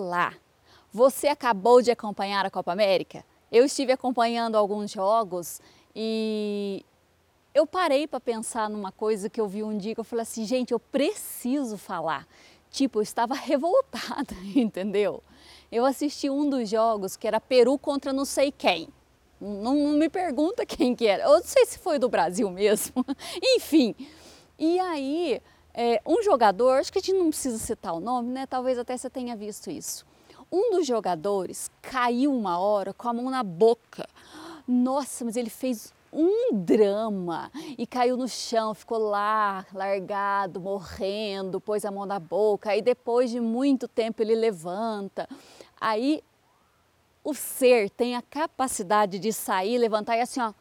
Olá! Você acabou de acompanhar a Copa América? Eu estive acompanhando alguns jogos e eu parei para pensar numa coisa que eu vi um dia que eu falei assim, gente, eu preciso falar. Tipo, eu estava revoltada, entendeu? Eu assisti um dos jogos que era Peru contra não sei quem. Não, não me pergunta quem que era. Eu não sei se foi do Brasil mesmo. Enfim. E aí, é, um jogador, acho que a gente não precisa citar o nome, né? Talvez até você tenha visto isso. Um dos jogadores caiu uma hora com a mão na boca. Nossa, mas ele fez um drama e caiu no chão, ficou lá largado, morrendo, pôs a mão na boca. Aí depois de muito tempo ele levanta. Aí o ser tem a capacidade de sair, levantar e assim, ó,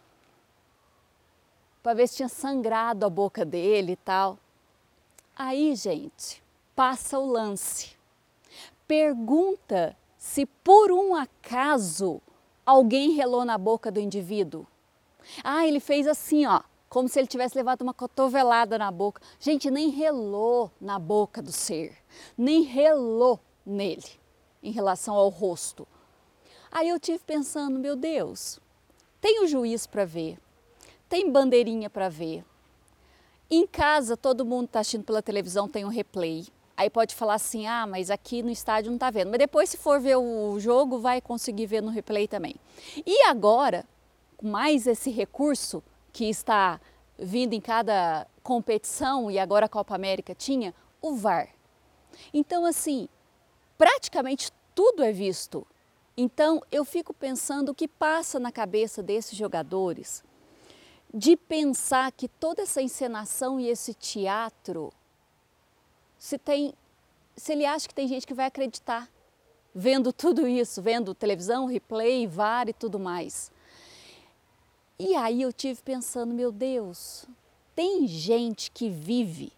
para ver se tinha sangrado a boca dele e tal. Aí, gente, passa o lance. Pergunta se por um acaso alguém relou na boca do indivíduo. Ah, ele fez assim, ó, como se ele tivesse levado uma cotovelada na boca. Gente, nem relou na boca do ser, nem relou nele em relação ao rosto. Aí eu tive pensando, meu Deus, tem o juiz para ver, tem bandeirinha para ver. Em casa todo mundo está assistindo pela televisão, tem um replay. Aí pode falar assim, ah, mas aqui no estádio não está vendo. Mas depois, se for ver o jogo, vai conseguir ver no replay também. E agora, com mais esse recurso que está vindo em cada competição, e agora a Copa América tinha, o VAR. Então, assim, praticamente tudo é visto. Então, eu fico pensando o que passa na cabeça desses jogadores de pensar que toda essa encenação e esse teatro se tem, se ele acha que tem gente que vai acreditar vendo tudo isso, vendo televisão, replay, VAR e tudo mais. E aí eu tive pensando, meu Deus, tem gente que vive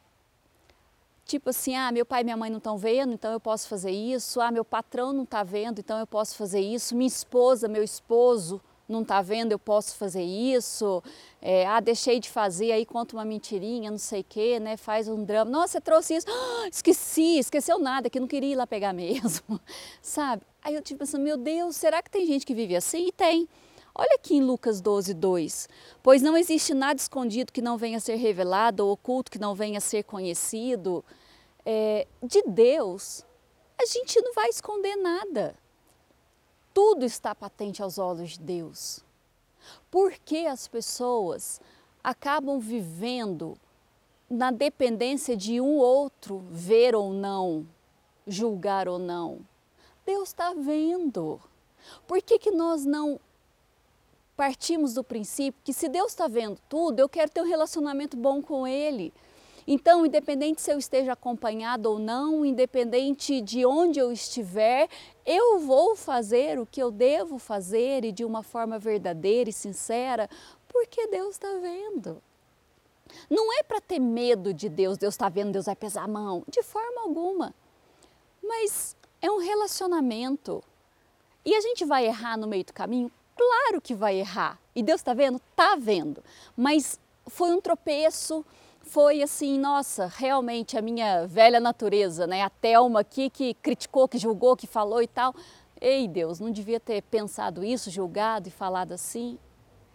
tipo assim, ah, meu pai e minha mãe não estão vendo, então eu posso fazer isso. Ah, meu patrão não está vendo, então eu posso fazer isso. Minha esposa, meu esposo não está vendo, eu posso fazer isso. É, ah, deixei de fazer, aí conta uma mentirinha, não sei o quê, né? Faz um drama. Nossa, trouxe isso. Ah, esqueci, esqueceu nada, que não queria ir lá pegar mesmo, sabe? Aí eu tipo assim, meu Deus, será que tem gente que vive assim? E tem. Olha aqui em Lucas 12, 2. Pois não existe nada escondido que não venha a ser revelado, ou oculto que não venha a ser conhecido. É, de Deus, a gente não vai esconder nada tudo está patente aos olhos de Deus. Por que as pessoas acabam vivendo na dependência de um outro ver ou não, julgar ou não? Deus está vendo. Por que, que nós não partimos do princípio que se Deus está vendo tudo, eu quero ter um relacionamento bom com Ele? Então, independente se eu esteja acompanhado ou não, independente de onde eu estiver, eu vou fazer o que eu devo fazer e de uma forma verdadeira e sincera, porque Deus está vendo. Não é para ter medo de Deus, Deus está vendo, Deus vai pesar a mão, de forma alguma. Mas é um relacionamento. E a gente vai errar no meio do caminho? Claro que vai errar. E Deus está vendo? Está vendo. Mas foi um tropeço, foi assim, nossa, realmente a minha velha natureza, né? A Thelma aqui que criticou, que julgou, que falou e tal. Ei, Deus, não devia ter pensado isso, julgado e falado assim.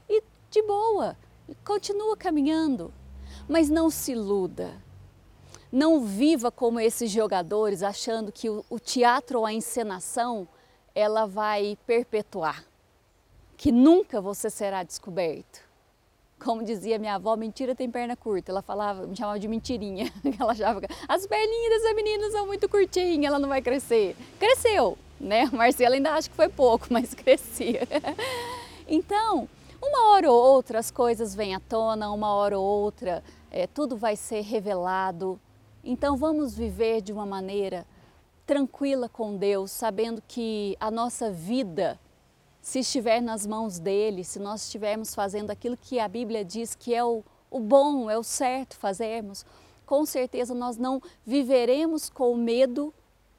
E de boa, continua caminhando. Mas não se iluda. Não viva como esses jogadores achando que o, teatro ou a encenação ela vai perpetuar. Que nunca você será descoberto como dizia minha avó, mentira tem perna curta. Ela falava, me chamava de mentirinha. Ela achava que as perninhas dessa menina são muito curtinhas, ela não vai crescer. Cresceu, né? Marcela ainda acha que foi pouco, mas crescia. Então, uma hora ou outra as coisas vêm à tona, uma hora ou outra é, tudo vai ser revelado. Então, vamos viver de uma maneira tranquila com Deus, sabendo que a nossa vida se estiver nas mãos dele, se nós estivermos fazendo aquilo que a Bíblia diz que é o, o bom, é o certo fazermos, com certeza nós não viveremos com medo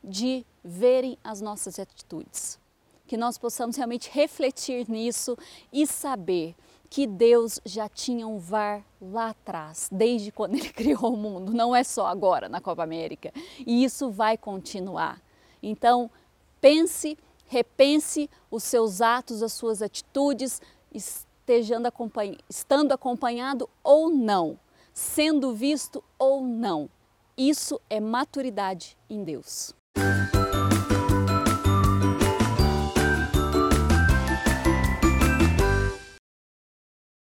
de verem as nossas atitudes. Que nós possamos realmente refletir nisso e saber que Deus já tinha um VAR lá atrás, desde quando Ele criou o mundo, não é só agora na Copa América. E isso vai continuar. Então, Pense, repense os seus atos, as suas atitudes, estejando acompanh estando acompanhado ou não, sendo visto ou não. Isso é maturidade em Deus.